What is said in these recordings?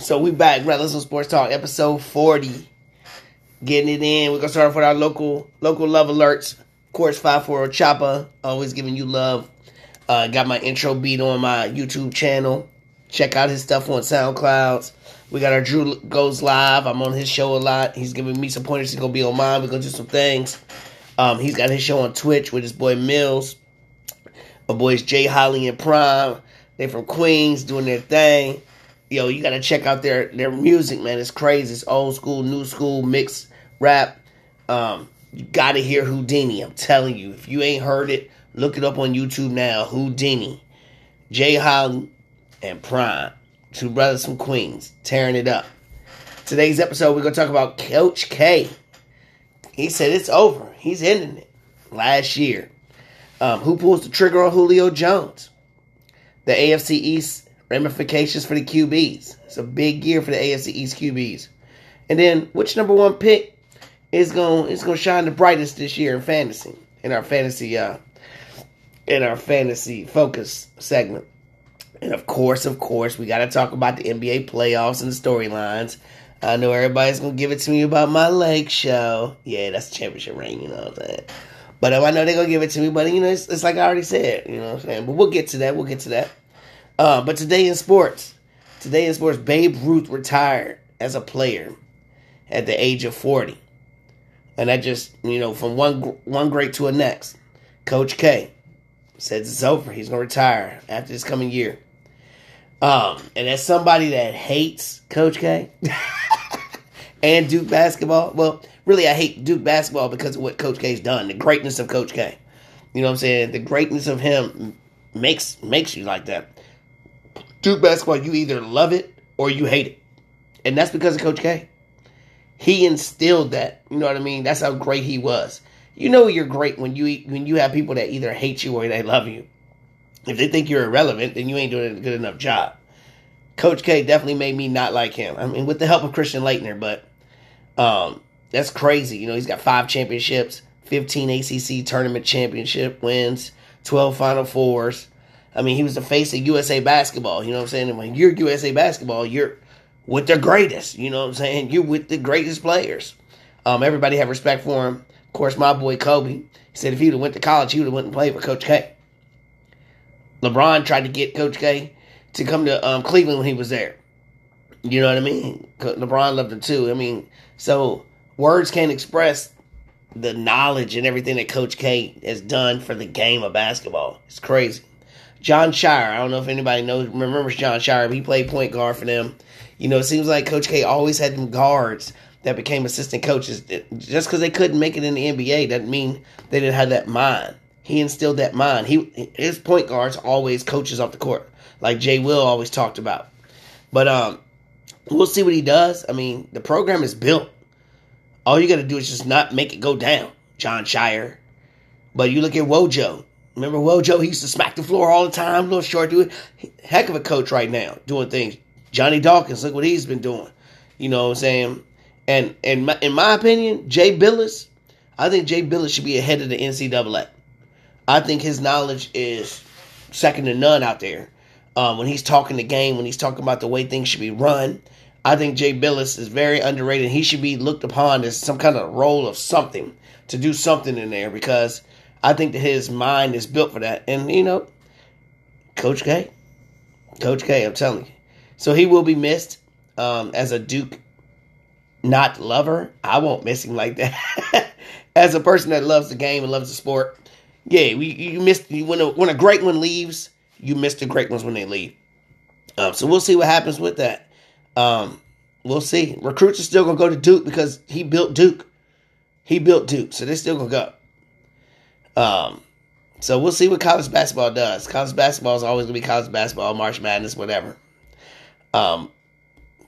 So we back, Rellism Sports Talk, episode 40. Getting it in. We're gonna start off with our local local love alerts. Of course, 540 Chopper, always giving you love. Uh, got my intro beat on my YouTube channel. Check out his stuff on SoundClouds. We got our Drew Goes Live. I'm on his show a lot. He's giving me some pointers. He's gonna be on mine. We're gonna do some things. Um, he's got his show on Twitch with his boy Mills. My boys Jay Holly and Prime. They from Queens doing their thing. Yo, you gotta check out their their music, man. It's crazy. It's old school, new school, mixed rap. Um, you gotta hear Houdini. I'm telling you. If you ain't heard it, look it up on YouTube now. Houdini. Jay Holly and Prime. Two brothers from Queens, tearing it up. Today's episode, we're gonna talk about Coach K. He said it's over. He's ending it. Last year. Um, who pulls the trigger on Julio Jones? The AFC East ramifications for the QBs. It's a big year for the AFC East QBs. And then which number one pick is going to is going to shine the brightest this year in fantasy in our fantasy uh in our fantasy focus segment. And of course, of course, we got to talk about the NBA playoffs and the storylines. I know everybody's gonna give it to me about my leg show. Yeah, that's championship ring, you know what I'm saying. But um, I know they're gonna give it to me. But you know, it's, it's like I already said, you know what I'm saying. But we'll get to that. We'll get to that. Uh, but today in sports, today in sports, Babe Ruth retired as a player at the age of 40. And that just, you know, from one one great to a next. Coach K says it's over. He's going to retire after this coming year. Um, and as somebody that hates Coach K and Duke basketball, well, really, I hate Duke basketball because of what Coach K's done, the greatness of Coach K. You know what I'm saying? The greatness of him makes makes you like that. Duke basketball, you either love it or you hate it, and that's because of Coach K. He instilled that. You know what I mean? That's how great he was. You know you're great when you when you have people that either hate you or they love you. If they think you're irrelevant, then you ain't doing a good enough job. Coach K definitely made me not like him. I mean, with the help of Christian Laettner, but um, that's crazy. You know, he's got five championships, 15 ACC tournament championship wins, 12 Final Fours. I mean, he was the face of USA basketball. You know what I'm saying? And when you're USA basketball, you're with the greatest. You know what I'm saying? You're with the greatest players. Um, everybody have respect for him. Of course, my boy Kobe. He said if he would have went to college, he would have went and played for Coach K. LeBron tried to get Coach K to come to um, Cleveland when he was there. You know what I mean? LeBron loved him too. I mean, so words can't express the knowledge and everything that Coach K has done for the game of basketball. It's crazy. Jon Scheyer. I don't know if anybody knows remembers Jon Scheyer. He played point guard for them. You know, it seems like Coach K always had them guards that became assistant coaches. Just because they couldn't make it in the NBA doesn't mean they didn't have that mind. He instilled that mind. He his point guards always coaches off the court, like Jay Will always talked about. But um, we'll see what he does. I mean, the program is built. All you got to do is just not make it go down, Jon Scheyer. But you look at Wojo. Remember Wojo? He used to smack the floor all the time. Little short dude. Heck of a coach right now, doing things. Johnny Dawkins, look what he's been doing. You know what I'm saying? And, and my, in my opinion, Jay Bilas, I think Jay Bilas should be ahead of the NCAA. I think his knowledge is second to none out there. Um, when he's talking the game, when he's talking about the way things should be run, I think Jay Bilas is very underrated. He should be looked upon as some kind of role of something to do something in there because I think that his mind is built for that. And you know, Coach K, Coach K, I'm telling you. So he will be missed um, as a Duke not lover. I won't miss him like that. as a person that loves the game and loves the sport, yeah, we, you missed when a, when a great one leaves, you miss the great ones when they leave. Um, so we'll see what happens with that. Um, we'll see. Recruits are still gonna go to Duke because he built Duke. He built Duke, so they're still gonna go. Um, so we'll see what college basketball does. College basketball is always gonna be college basketball, March Madness, whatever. Um,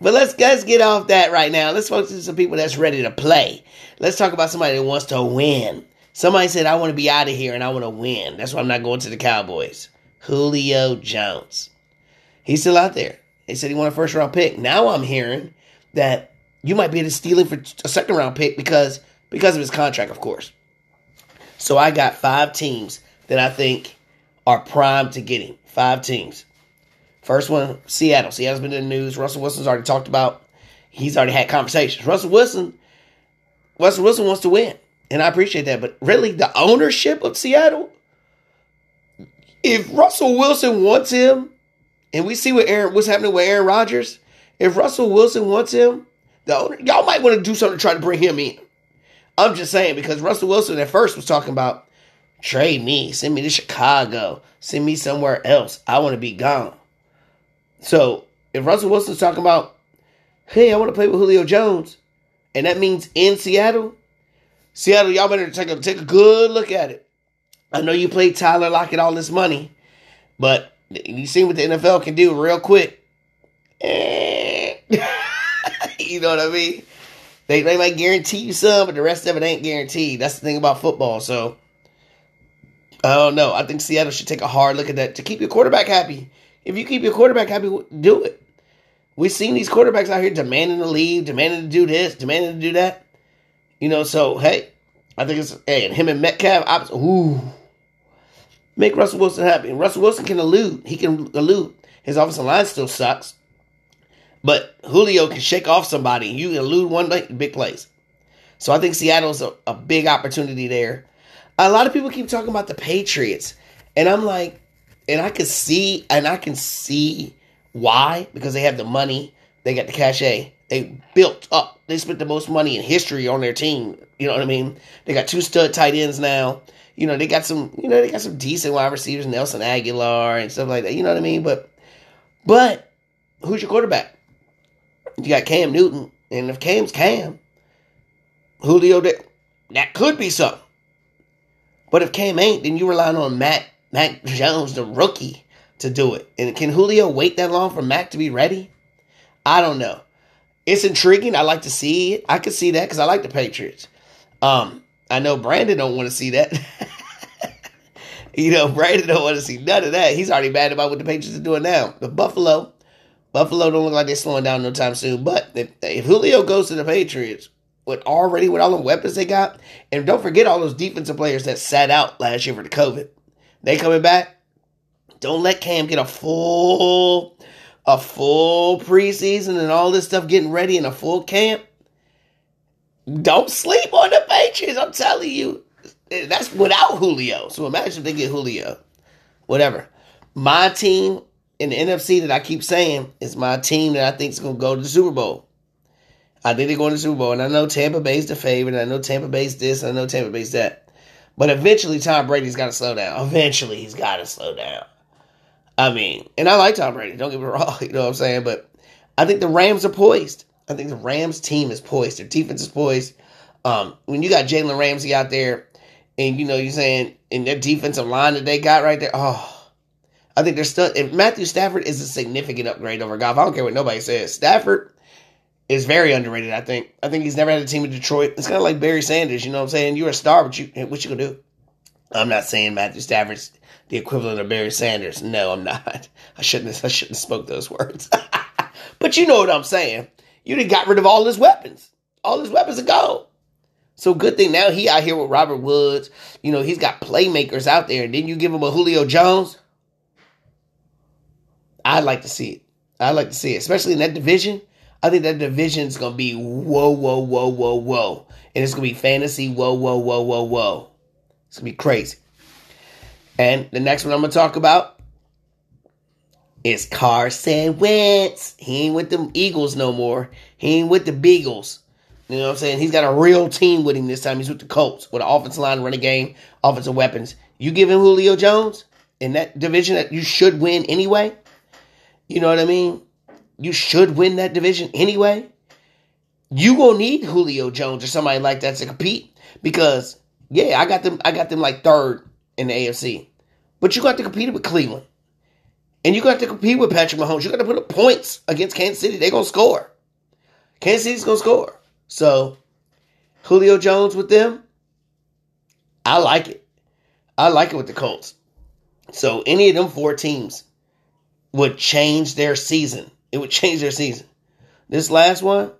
but let's let's get off that right now. Let's focus on some people that's ready to play. Let's talk about somebody that wants to win. Somebody said, "I want to be out of here and I want to win." That's why I'm not going to the Cowboys. Julio Jones, he's still out there. They said he won a first round pick. Now I'm hearing that you might be able to steal him for a second round pick because because of his contract, of course. So I got five teams that I think are primed to get him. Five teams. First one, Seattle. Seattle's been in the news. Russell Wilson's already talked about. He's already had conversations. Russell Wilson, Russell Wilson wants to win, and I appreciate that. But really, the ownership of Seattle, if Russell Wilson wants him, and we see what Aaron, what's happening with Aaron Rodgers, if Russell Wilson wants him, the owner, y'all might want to do something to try to bring him in. I'm just saying because Russell Wilson at first was talking about trade me, send me to Chicago, send me somewhere else. I want to be gone. So if Russell Wilson's talking about, hey, I want to play with Julio Jones, and that means in Seattle, Seattle, y'all better take a take a good look at it. I know you played Tyler Lockett all this money, but you see what the NFL can do real quick. Eh. you know what I mean? They, they might guarantee you some, but the rest of it ain't guaranteed. That's the thing about football. So I don't know. I think Seattle should take a hard look at that to keep your quarterback happy. If you keep your quarterback happy, do it. We've seen these quarterbacks out here demanding to leave, demanding to do this, demanding to do that. You know, so hey, I think it's hey, and him and Metcalf, I ooh, make Russell Wilson happy. Russell Wilson can elude. He can elude. His offensive line still sucks. But Julio can shake off somebody. You can elude one big place. So I think Seattle's a, a big opportunity there. A lot of people keep talking about the Patriots. And I'm like, and I can see, and I can see why, because they have the money, they got the cachet. They built up. They spent the most money in history on their team. You know what I mean? They got two stud tight ends now. You know, they got some, you know, they got some decent wide receivers, Nelson Agholor and stuff like that. You know what I mean? But but who's your quarterback? You got Cam Newton, and if Cam's Cam, Julio, that, that could be something. But if Cam ain't, then you relying on Matt Mac Jones, the rookie, to do it. And can Julio wait that long for Mac to be ready? I don't know. It's intriguing. I like to see it. I could see that because I like the Patriots. Um, I know Brandon don't want to see that. you know, Brandon don't want to see none of that. He's already mad about what the Patriots are doing now. The Buffalo, Buffalo don't look like they're slowing down no time soon. But if, if Julio goes to the Patriots with already with all the weapons they got, and don't forget all those defensive players that sat out last year for the COVID, they coming back. Don't let Cam get a full a full preseason and all this stuff getting ready in a full camp. Don't sleep on the Patriots. I'm telling you, that's without Julio. So imagine if they get Julio. Whatever. My team in the NFC that I keep saying is my team that I think is going to go to the Super Bowl. I think they're going to the Super Bowl, and I know Tampa Bay's the favorite. and I know Tampa Bay's this, and I know Tampa Bay's that. But eventually, Tom Brady's got to slow down. Eventually, he's got to slow down. I mean, and I like Tom Brady. Don't get me wrong. You know what I'm saying? But I think the Rams are poised. I think the Rams team is poised. Their defense is poised. Um, when you got Jalen Ramsey out there, and you know you're saying in their defensive line that they got right there, oh, I think they're still. If Matthew Stafford is a significant upgrade over Goff, I don't care what nobody says. Stafford is very underrated. I think. I think he's never had a team in Detroit. It's kind of like Barry Sanders. You know what I'm saying? You're a star, but you what you gonna do? I'm not saying Matthew Stafford's the equivalent of Barry Sanders. No, I'm not. I shouldn't. I shouldn't have spoke those words. but you know what I'm saying. You done got rid of all his weapons. All his weapons are gone. So good thing now he out here with Robert Woods. You know he's got playmakers out there. And then you give him a Julio Jones. I'd like to see it. I'd like to see it, especially in that division. I think that division is gonna be whoa, whoa, whoa, whoa, whoa, and it's gonna be fantasy. Whoa, whoa, whoa, whoa, whoa. It's gonna be crazy. And the next one I'm gonna talk about is Carson Wentz. He ain't with the Eagles no more. He ain't with the Beagles. You know what I'm saying? He's got a real team with him this time. He's with the Colts with an offensive line, running game, offensive weapons. You give him Julio Jones in that division that you should win anyway. You know what I mean? You should win that division anyway. You will need Julio Jones or somebody like that to compete because yeah, I got them. I got them like third in the AFC, but you got to compete with Cleveland, and you got to compete with Patrick Mahomes. You got to put up points against Kansas City. They're gonna score. Kansas City's gonna score. So Julio Jones with them, I like it. I like it with the Colts. So any of them four teams would change their season. It would change their season. This last one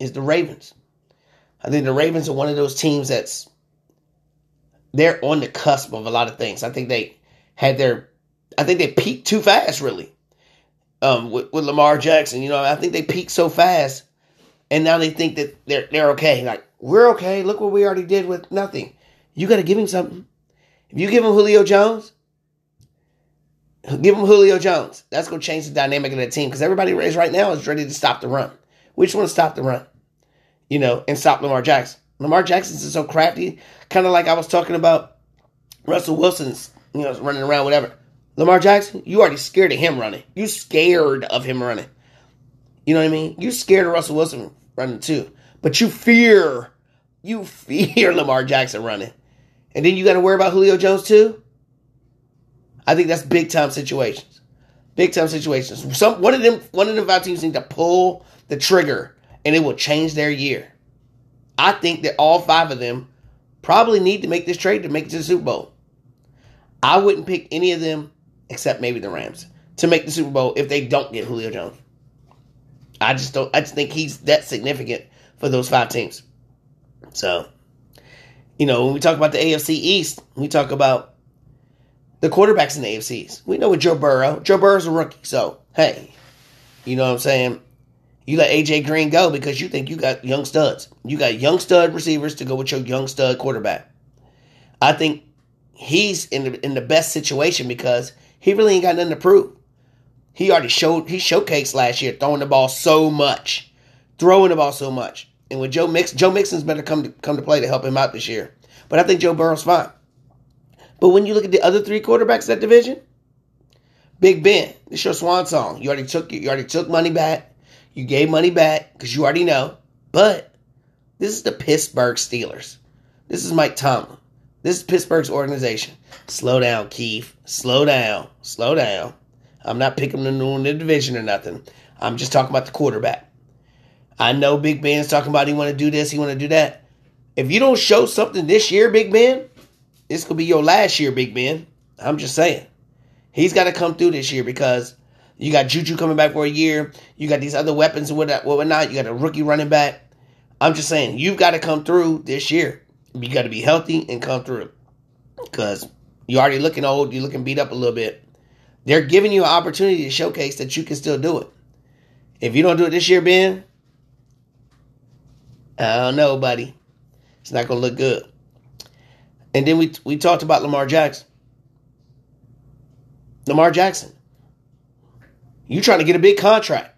is the Ravens. I think the Ravens are one of those teams that's they're on the cusp of a lot of things. I think they had their I think they peaked too fast, really. um, with, with Lamar Jackson. You know, I think they peaked so fast, and now they think that they're they're okay. Like we're okay. Look what we already did with nothing. You got to give him something. If you give him Julio Jones, give him Julio Jones. That's going to change the dynamic of that team because everybody raised right now is ready to stop the run. We just want to stop the run, you know, and stop Lamar Jackson. Lamar Jackson's is so crafty, kind of like I was talking about Russell Wilson's, you know, running around, whatever. Lamar Jackson, you already scared of him running. You scared of him running. You know what I mean? You scared of Russell Wilson running too. But you fear, you fear Lamar Jackson running. And then you got to worry about Julio Jones too? I think that's big time situations. Big time situations. Some one of them one of the five teams need to pull the trigger and it will change their year. I think that all five of them probably need to make this trade to make it to the Super Bowl. I wouldn't pick any of them except maybe the Rams to make the Super Bowl if they don't get Julio Jones. I just don't I just think he's that significant for those five teams. So, you know, when we talk about the AFC East, we talk about the quarterbacks in the AFCs. We know with Joe Burrow. Joe Burrow's a rookie, so hey, you know what I'm saying? You let AJ Green go because you think you got young studs. You got young stud receivers to go with your young stud quarterback. I think he's in the in the best situation because he really ain't got nothing to prove. He already showed he showcased last year throwing the ball so much, throwing the ball so much. And with Joe Mix, Joe Mixon's better come to come to play to help him out this year. But I think Joe Burrow's fine. But when you look at the other three quarterbacks that division, Big Ben, it's your swan song. You already took you already took money back. You gave money back because you already know. But this is the Pittsburgh Steelers. This is Mike Tomlin. This is Pittsburgh's organization. Slow down, Keith. Slow down. Slow down. I'm not picking them in the division or nothing. I'm just talking about the quarterback. I know Big Ben's talking about he want to do this, he want to do that. If you don't show something this year, Big Ben, this could be your last year, Big Ben. I'm just saying. He's got to come through this year because you got Juju coming back for a year. You got these other weapons and whatnot. You got a rookie running back. I'm just saying, you've got to come through this year. You got to be healthy and come through. Because you're already looking old. You're looking beat up a little bit. They're giving you an opportunity to showcase that you can still do it. If you don't do it this year, Ben, I don't know, buddy. It's not going to look good. And then we we talked about Lamar Jackson. Lamar Jackson. You trying to get a big contract.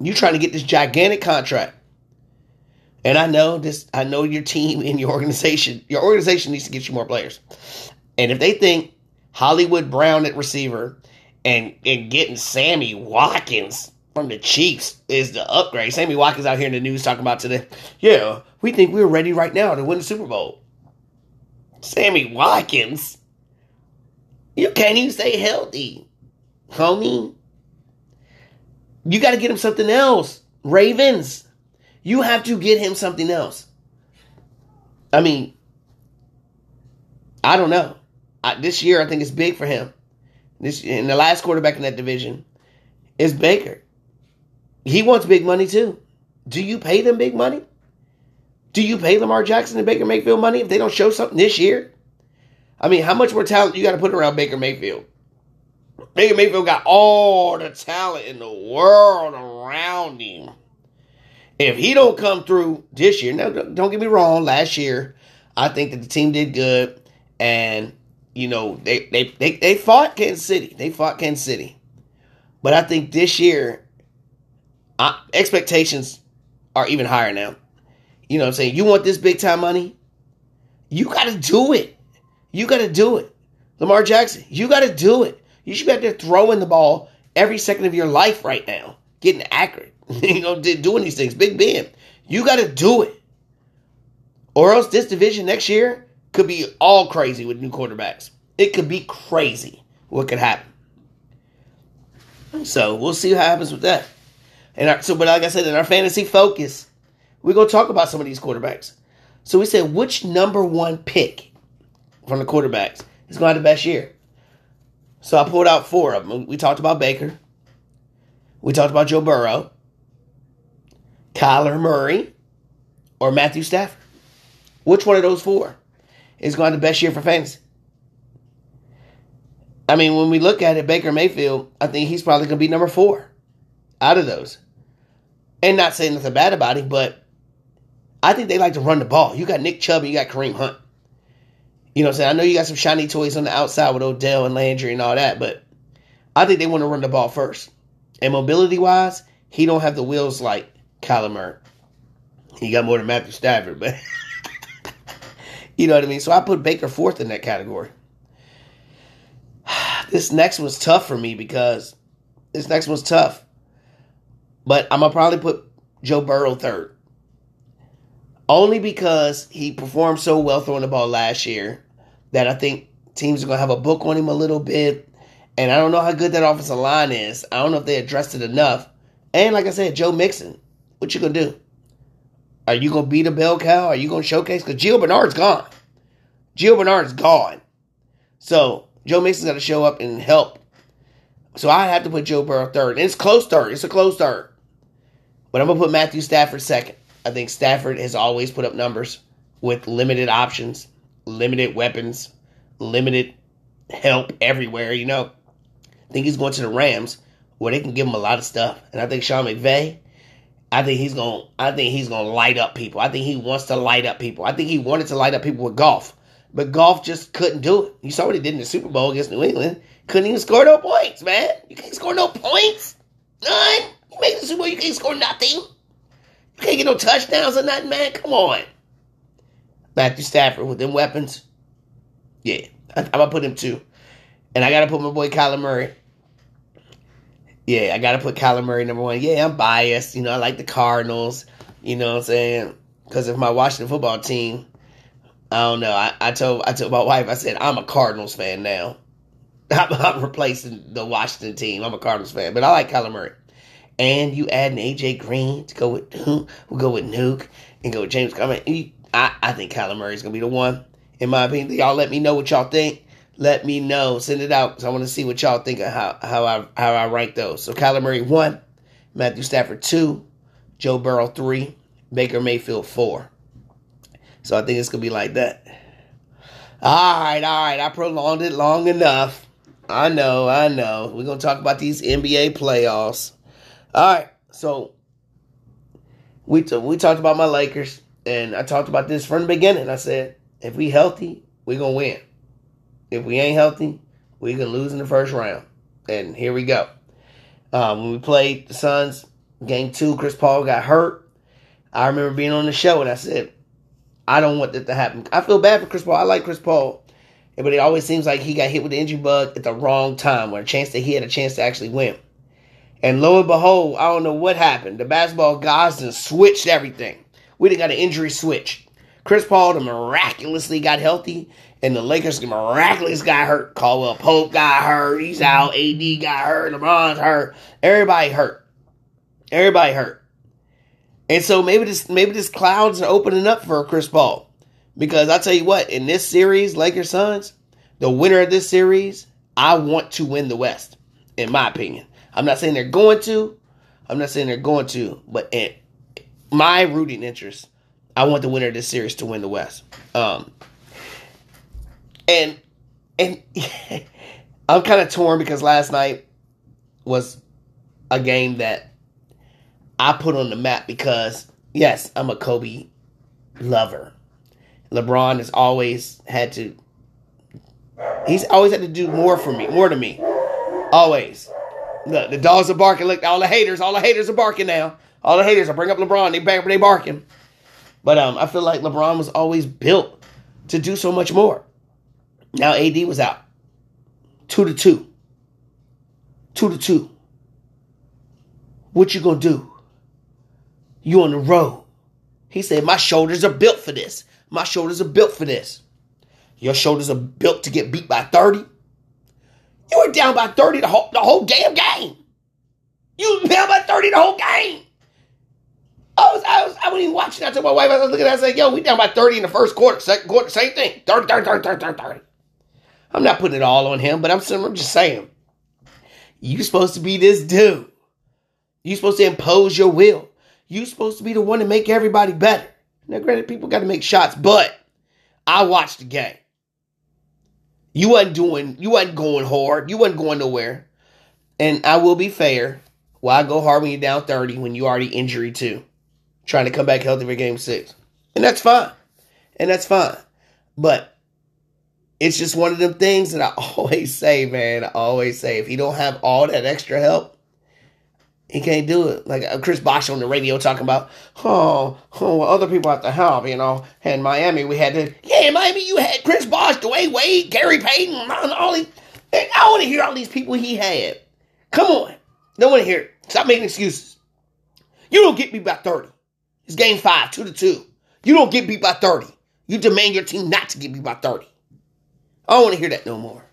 You trying to get this gigantic contract. And I know this I know your team and your organization, your organization needs to get you more players. And if they think Hollywood Brown at receiver and and getting Sammy Watkins from the Chiefs is the upgrade. Sammy Watkins out here in the news talking about today. Yeah, we think we're ready right now to win the Super Bowl. Sammy Watkins. You can't even stay healthy, homie. You got to get him something else. Ravens. You have to get him something else. I mean, I don't know. I, this year, I think it's big for him. This and the last quarterback in that division is Baker. He wants big money too. Do you pay them big money? Do you pay Lamar Jackson and Baker Mayfield money if they don't show something this year? I mean, how much more talent you got to put around Baker Mayfield? Baker Mayfield got all the talent in the world around him. If he don't come through this year, now don't get me wrong, last year I think that the team did good, and you know they they they, they fought Kansas City. They fought Kansas City, but I think this year I, expectations are even higher now. You know what I'm saying? You want this big time money? You got to do it. You got to do it. Lamar Jackson, you got to do it. You should be out there throwing the ball every second of your life right now, getting accurate, you know, doing these things. Big Ben, you got to do it. Or else this division next year could be all crazy with new quarterbacks. It could be crazy what could happen. So we'll see what happens with that. And our, so, but like I said, in our fantasy focus, we're going to talk about some of these quarterbacks. So we said, which number one pick from the quarterbacks is going to have the best year? So I pulled out four of them. We talked about Baker. We talked about Joe Burrow, Kyler Murray, or Matthew Stafford. Which one of those four is going to have the best year for fantasy? I mean, when we look at it, Baker Mayfield, I think he's probably going to be number four out of those. And not saying nothing bad about him, but I think they like to run the ball. You got Nick Chubb and you got Kareem Hunt. You know what I'm saying? I know you got some shiny toys on the outside with Odell and Landry and all that, but I think they want to run the ball first. And mobility wise, he don't have the wheels like Kyler Murray. He got more than Matthew Stafford, but you know what I mean? So I put Baker fourth in that category. This next one's tough for me because this next one's tough. But I'm gonna probably put Joe Burrow third. Only because he performed so well throwing the ball last year that I think teams are gonna have a book on him a little bit. And I don't know how good that offensive line is. I don't know if they addressed it enough. And like I said, Joe Mixon, what you gonna do? Are you gonna beat a bell cow? Are you gonna showcase? Because Gio Bernard's gone. Gio Bernard's gone. So Joe Mixon's got to show up and help. So I have to put Joe Burrow third. And it's close third. It's a close third. But I'm gonna put Matthew Stafford second. I think Stafford has always put up numbers with limited options, limited weapons, limited help everywhere, you know. I think he's going to the Rams where they can give him a lot of stuff. And I think Sean McVay, I think he's going I think he's going to light up people. I think he wants to light up people. I think he wanted to light up people with Goff, But Goff just couldn't do it. You saw what he did in the Super Bowl against New England. Couldn't even score no points, man. You can't score no points. None. You make the Super Bowl, you can't score nothing. You can't get no touchdowns or nothing, man. Come on. Matthew Stafford with them weapons. Yeah. I, am gonna put him two. And I gotta put my boy Kyler Murray. Yeah, I gotta put Kyler Murray number one. Yeah, I'm biased. You know, I like the Cardinals. You know what I'm saying? Because if my Washington football team, I don't know. I, I told I told my wife, I said, I'm a Cardinals fan now. I'm, I'm replacing the Washington team. I'm a Cardinals fan. But I like Kyler Murray. And you add an AJ Green to go with we'll go with Nuke and go with James Conner. I, I think Kyler Murray's gonna be the one, in my opinion. Y'all let me know what y'all think let me know. Send it out because I want to see what y'all think of how, how I how I rank those. So Kyler Murray one, Matthew Stafford two, Joe Burrow three, Baker Mayfield four. So I think it's gonna be like that. All right, all right. I prolonged it long enough. I know, I know. We're gonna talk about these NBA playoffs. All right, so we t- we talked about my Lakers, and I talked about this from the beginning. I said if we healthy, we gonna win. If we ain't healthy, we gonna lose in the first round. And here we go. Um, when we played the Suns, game two, Chris Paul got hurt. I remember being on the show and I said, I don't want that to happen. I feel bad for Chris Paul. I like Chris Paul. But it always seems like he got hit with the injury bug at the wrong time, where a chance that he had a chance to actually win. And lo and behold, I don't know what happened. The basketball gods and switched everything. We got an injury switch. Chris Paul miraculously got healthy, and the Lakers miraculously got hurt. Caldwell Pope got hurt. He's out. AD got hurt. LeBron's hurt. Everybody hurt. Everybody hurt. And so maybe this maybe this clouds are opening up for Chris Paul. Because I tell you what, in this series, Lakers Suns, the winner of this series, I want to win the West, in my opinion. I'm not saying they're going to. I'm not saying they're going to, but in my rooting interest, I want the winner of this series to win the West. Um, and and I'm kind of torn because last night was a game that I put on the map because yes, I'm a Kobe lover. LeBron has always had to he's always had to do more for me, more to me. Always. The dogs are barking. Look, all the haters, all the haters are barking now. All the haters, I bring up LeBron, they they barking. But um, I feel like LeBron was always built to do so much more. Now AD was out. Two to two. Two to two. What you gonna do? You on the road. He said, My shoulders are built for this. My shoulders are built for this. Your shoulders are built to get beat by 30. You were down by 30 the whole, the whole damn game. You were down by 30 the whole game. I was, I was, I wasn't even watching. I told my wife, I was looking at it, I said, yo, we down by 30 in the first quarter. Second quarter, same thing. 30, 30, 30, 30, 30, 30. I'm not putting it all on him, but I'm, I'm just saying, you supposed to be this dude. you supposed to impose your will. you supposed to be the one to make everybody better. Now, granted, people got to make shots, but I watched the game. You wasn't doing, you wasn't going hard. You wasn't going nowhere. And I will be fair. Why go hard when you're down 30 when you already injury too? Trying to come back healthy for game six. And that's fine. And that's fine. But it's just one of them things that I always say, man. I always say if you don't have all that extra help, he can't do it. Like uh, Chris Bosh on the radio talking about, oh, oh, well, other people have to help, you know. In Miami, we had to, yeah, in Miami, you had Chris Bosh, Dwyane Wade, Gary Payton, all these. I want to hear all these people he had. Come on. Don't want to hear. Stop making excuses. You don't get beat by 30. It's game five, two to two. You don't get beat by 30. You demand your team not to get beat by 30. I don't want to hear that no more.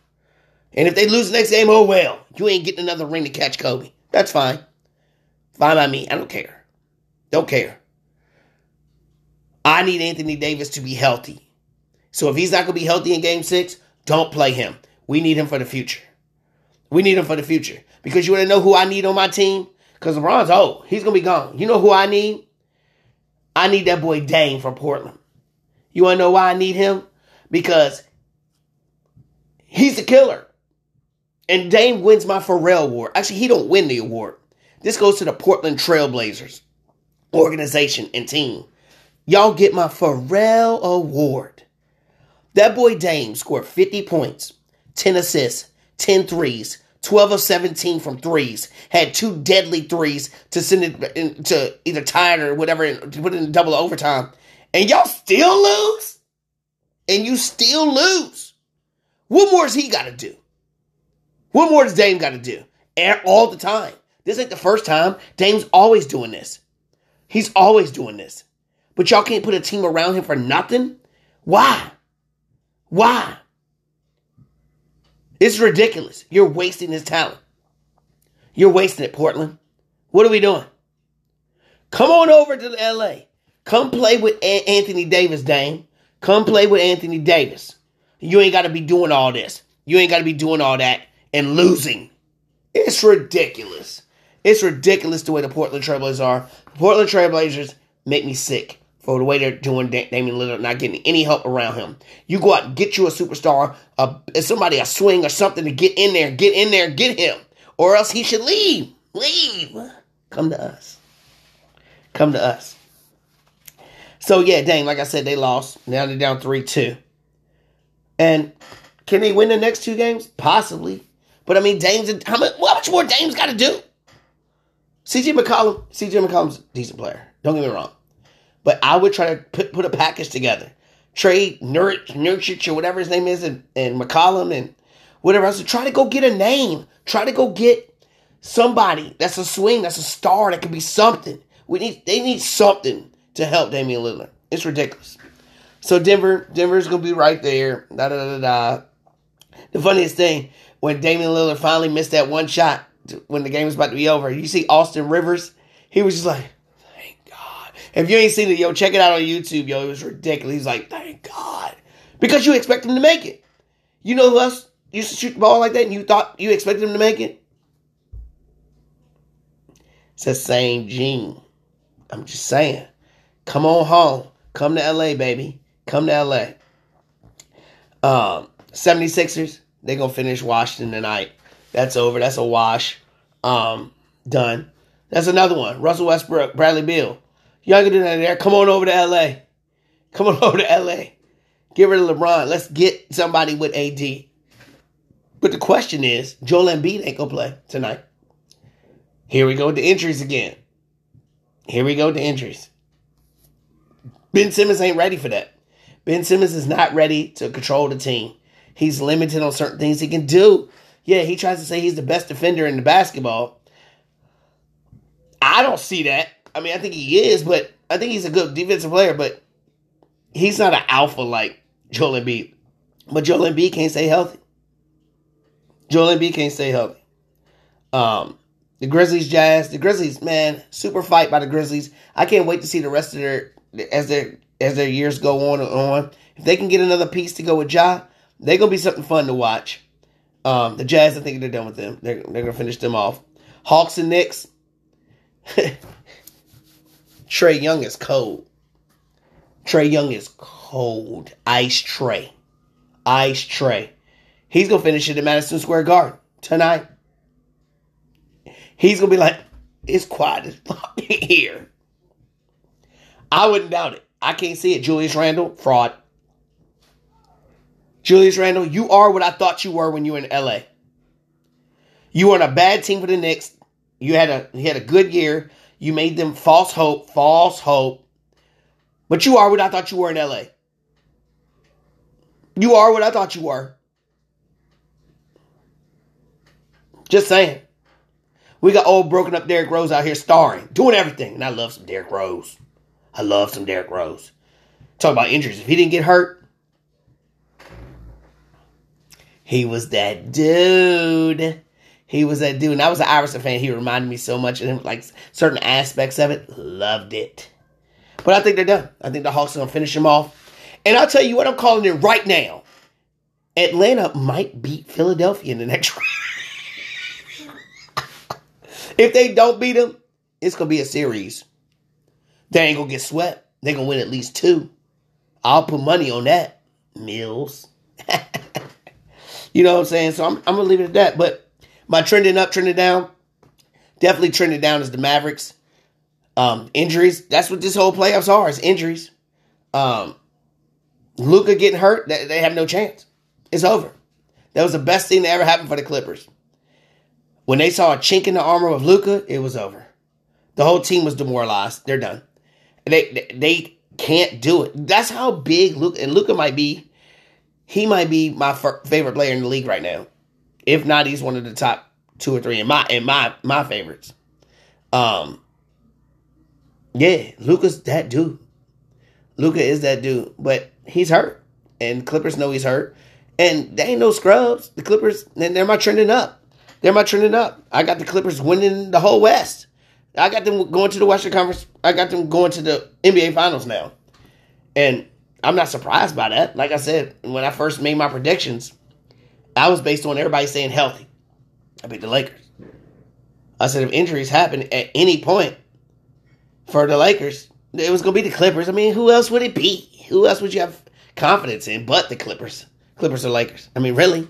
And if they lose the next game, oh well. You ain't getting another ring to catch Kobe. That's fine. Fine by me. I don't care. Don't care. I need Anthony Davis to be healthy. So if he's not going to be healthy in game six, don't play him. We need him for the future. We need him for the future. Because you want to know who I need on my team? Because LeBron's old. He's going to be gone. You know who I need? I need that boy Dame from Portland. You want to know why I need him? Because he's the killer. And Dame wins my Pharrell Award. Actually, he don't win the award. This goes to the Portland Trailblazers organization and team. Y'all get my Pharrell Award. That boy Dame scored 50 points, 10 assists, 10 threes, 12 of 17 from threes, had two deadly threes to send it into either tie it or whatever, to put it in double overtime. And y'all still lose? And you still lose. What more has he got to do? What more does Dame got to do? All the time. This ain't the first time. Dame's always doing this. He's always doing this. But y'all can't put a team around him for nothing? Why? Why? It's ridiculous. You're wasting his talent. You're wasting it, Portland. What are we doing? Come on over to LA. Come play with Anthony Davis, Dame. Come play with Anthony Davis. You ain't got to be doing all this. You ain't got to be doing all that and losing. It's ridiculous. It's ridiculous the way the Portland Trailblazers are. The Portland Trailblazers make me sick for the way they're doing Damian Lillard, not getting any help around him. You go out and get you a superstar, a, somebody a swing or something to get in there, get in there, get him, or else he should leave. Leave. Come to us. Come to us. So yeah, dang, like I said, they lost. Now they're down three two. And can they win the next two games? Possibly. But I mean, Dame's how much, how much more Dame's got to do? CJ McCollum, CJ McCollum's decent player. Don't get me wrong. But I would try to put, put a package together. Trade Nurkic or whatever his name is and, and McCollum and whatever else. Try to go get a name. Try to go get somebody that's a swing, that's a star, that could be something. We need they need something to help Damian Lillard. It's ridiculous. So Denver, Denver's gonna be right there. Da da da da. The funniest thing, when Damian Lillard finally missed that one shot, when the game was about to be over. You see Austin Rivers, he was just like, thank God. If you ain't seen it, yo, check it out on YouTube, yo. It was ridiculous. He's like, thank God. Because you expect him to make it. You know who else used to shoot the ball like that and you thought you expected him to make it? It's the same gene. I'm just saying. Come on home. Come to LA, baby. Come to LA. Um, 76ers, they're going to finish Washington tonight. That's over. That's a wash. Um, done. That's another one. Russell Westbrook, Bradley Beal. Y'all can do that there. Come on over to LA. Come on over to LA. Get rid of LeBron. Let's get somebody with AD. But the question is, Joel Embiid ain't gonna play tonight. Here we go with the injuries again. Here we go with the injuries. Ben Simmons ain't ready for that. Ben Simmons is not ready to control the team. He's limited on certain things he can do. Yeah, he tries to say he's the best defender in the basketball. I don't see that. I mean, I think he is, but I think he's a good defensive player, but he's not an alpha like Joel Embiid. But Joel Embiid can't stay healthy. Joel Embiid can't stay healthy. Um, the Grizzlies, Jazz, the Grizzlies, man, super fight by the Grizzlies. I can't wait to see the rest of their as their as their years go on and on. If they can get another piece to go with Ja, they're gonna be something fun to watch. Um, the Jazz, I think they're done with them. They're, they're going to finish them off. Hawks and Knicks. Trae Young is cold. Trae Young is cold. Ice Trae. Ice Trae. He's gonna finish it at Madison Square Garden tonight. He's gonna be like, it's quiet as fuck here. I wouldn't doubt it. I can't see it. Julius Randle, fraud. Julius Randle, you are what I thought you were when you were in LA. You were on a bad team for the Knicks. You had a you had a good year. You made them false hope, false hope. But you are what I thought you were in LA. You are what I thought you were. Just saying. We got old broken up Derrick Rose out here starring, doing everything. And I love some Derrick Rose. I love some Derrick Rose. Talk about injuries. If he didn't get hurt, he was that dude. He was that dude. And I was an Iverson fan. He reminded me so much of like certain aspects of it. Loved it. But I think they're done. I think the Hawks are going to finish him off. And I'll tell you what, I'm calling it right now. Atlanta might beat Philadelphia in the next round. if they don't beat them, it's going to be a series. They ain't going to get swept. They're going to win at least two. I'll put money on that. Mills. you know what I'm saying? So I'm, I'm to leave it at that. But my trending up, trending down, definitely trending down is the Mavericks. Um, injuries. That's what this whole playoffs are. Is injuries. Um, Luka getting hurt. They, they have no chance. It's over. That was the best thing that ever happened for the Clippers. When they saw a chink in the armor of Luka, it was over. The whole team was demoralized. They're done. They they can't do it. That's how big Luka and Luka might be. He might be my f- favorite player in the league right now. If not, he's one of the top two or three in my in my my favorites. Um, yeah, Luka's that dude. Luka is that dude, but he's hurt, and Clippers know he's hurt, and they ain't no scrubs. The Clippers, and they're my trending up. They're my trending up. I got the Clippers winning the whole West. I got them going to the Western Conference. I got them going to the NBA Finals now, and I'm not surprised by that. Like I said, when I first made my predictions, I was based on everybody saying healthy. I picked the Lakers. I said if injuries happen at any point for the Lakers, it was going to be the Clippers. I mean, who else would it be? Who else would you have confidence in but the Clippers? Clippers or Lakers? I mean, really?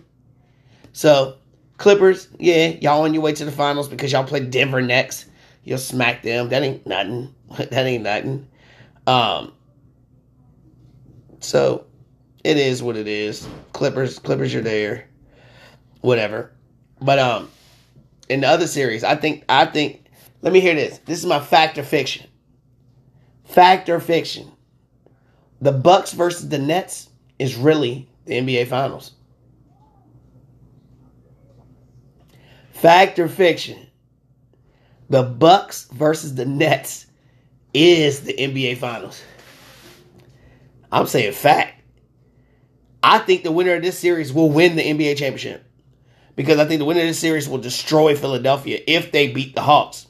So, Clippers, yeah, y'all on your way to the finals because y'all play Denver next. You'll smack them. That ain't nothing. that ain't nothing. Um, so it is what it is. Clippers, Clippers, you're there. Whatever. But um, in the other series, I think I think. Let me hear this. This is my fact or fiction. Fact or fiction. The Bucks versus the Nets is really the NBA Finals. Fact or fiction. The Bucks versus the Nets is the NBA Finals. I'm saying fact. I think the winner of this series will win the NBA championship. Because I think the winner of this series will destroy Philadelphia if they beat the Hawks.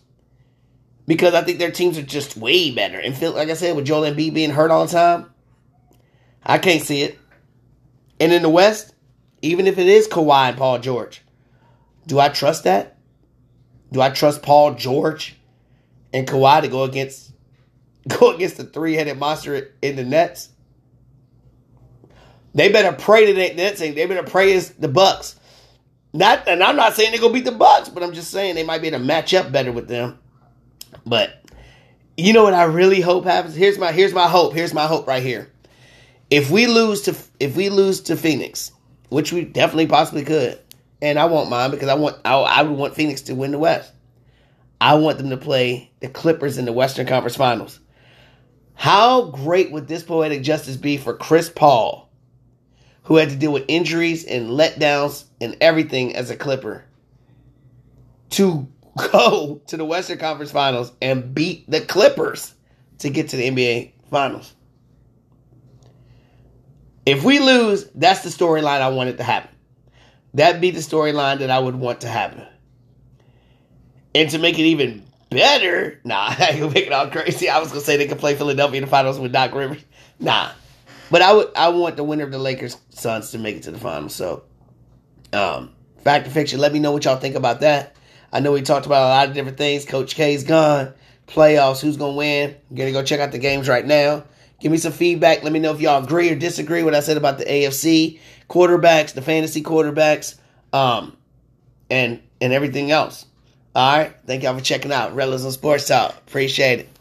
Because I think their teams are just way better. And Phil, like I said, with Joel Embiid being hurt all the time, I can't see it. And in the West, even if it is Kawhi and Paul George, do I trust that? Do I trust Paul George and Kawhi to go against go against the three headed monster in the Nets? They better pray to the Nets. They better pray as the Bucks. Not, and I'm not saying they're gonna beat the Bucks, but I'm just saying they might be able to match up better with them. But you know what I really hope happens? Here's my here's my hope. Here's my hope right here. If we lose to if we lose to Phoenix, which we definitely possibly could, and I won't mind because I want I, I would want Phoenix to win the West. I want them to play the Clippers in the Western Conference Finals. How great would this poetic justice be for Chris Paul, who had to deal with injuries and letdowns and everything as a Clipper, to go to the Western Conference Finals and beat the Clippers to get to the NBA Finals? If we lose, that's the storyline I want it to happen. That'd be the storyline that I would want to happen. And to make it even better, nah, I gonna make it all crazy. I was gonna say they could play Philadelphia in the finals with Doc Rivers. Nah. But I would I want the winner of the Lakers Suns to make it to the finals. So um fact or fiction, let me know what y'all think about that. I know we talked about a lot of different things. Coach K's gone. Playoffs, who's gonna win? I'm gonna go check out the games right now. Give me some feedback. Let me know if y'all agree or disagree what I said about the AFC quarterbacks, the fantasy quarterbacks, um, and and everything else. All right. Thank y'all for checking out Rellism Sports Talk. Appreciate it.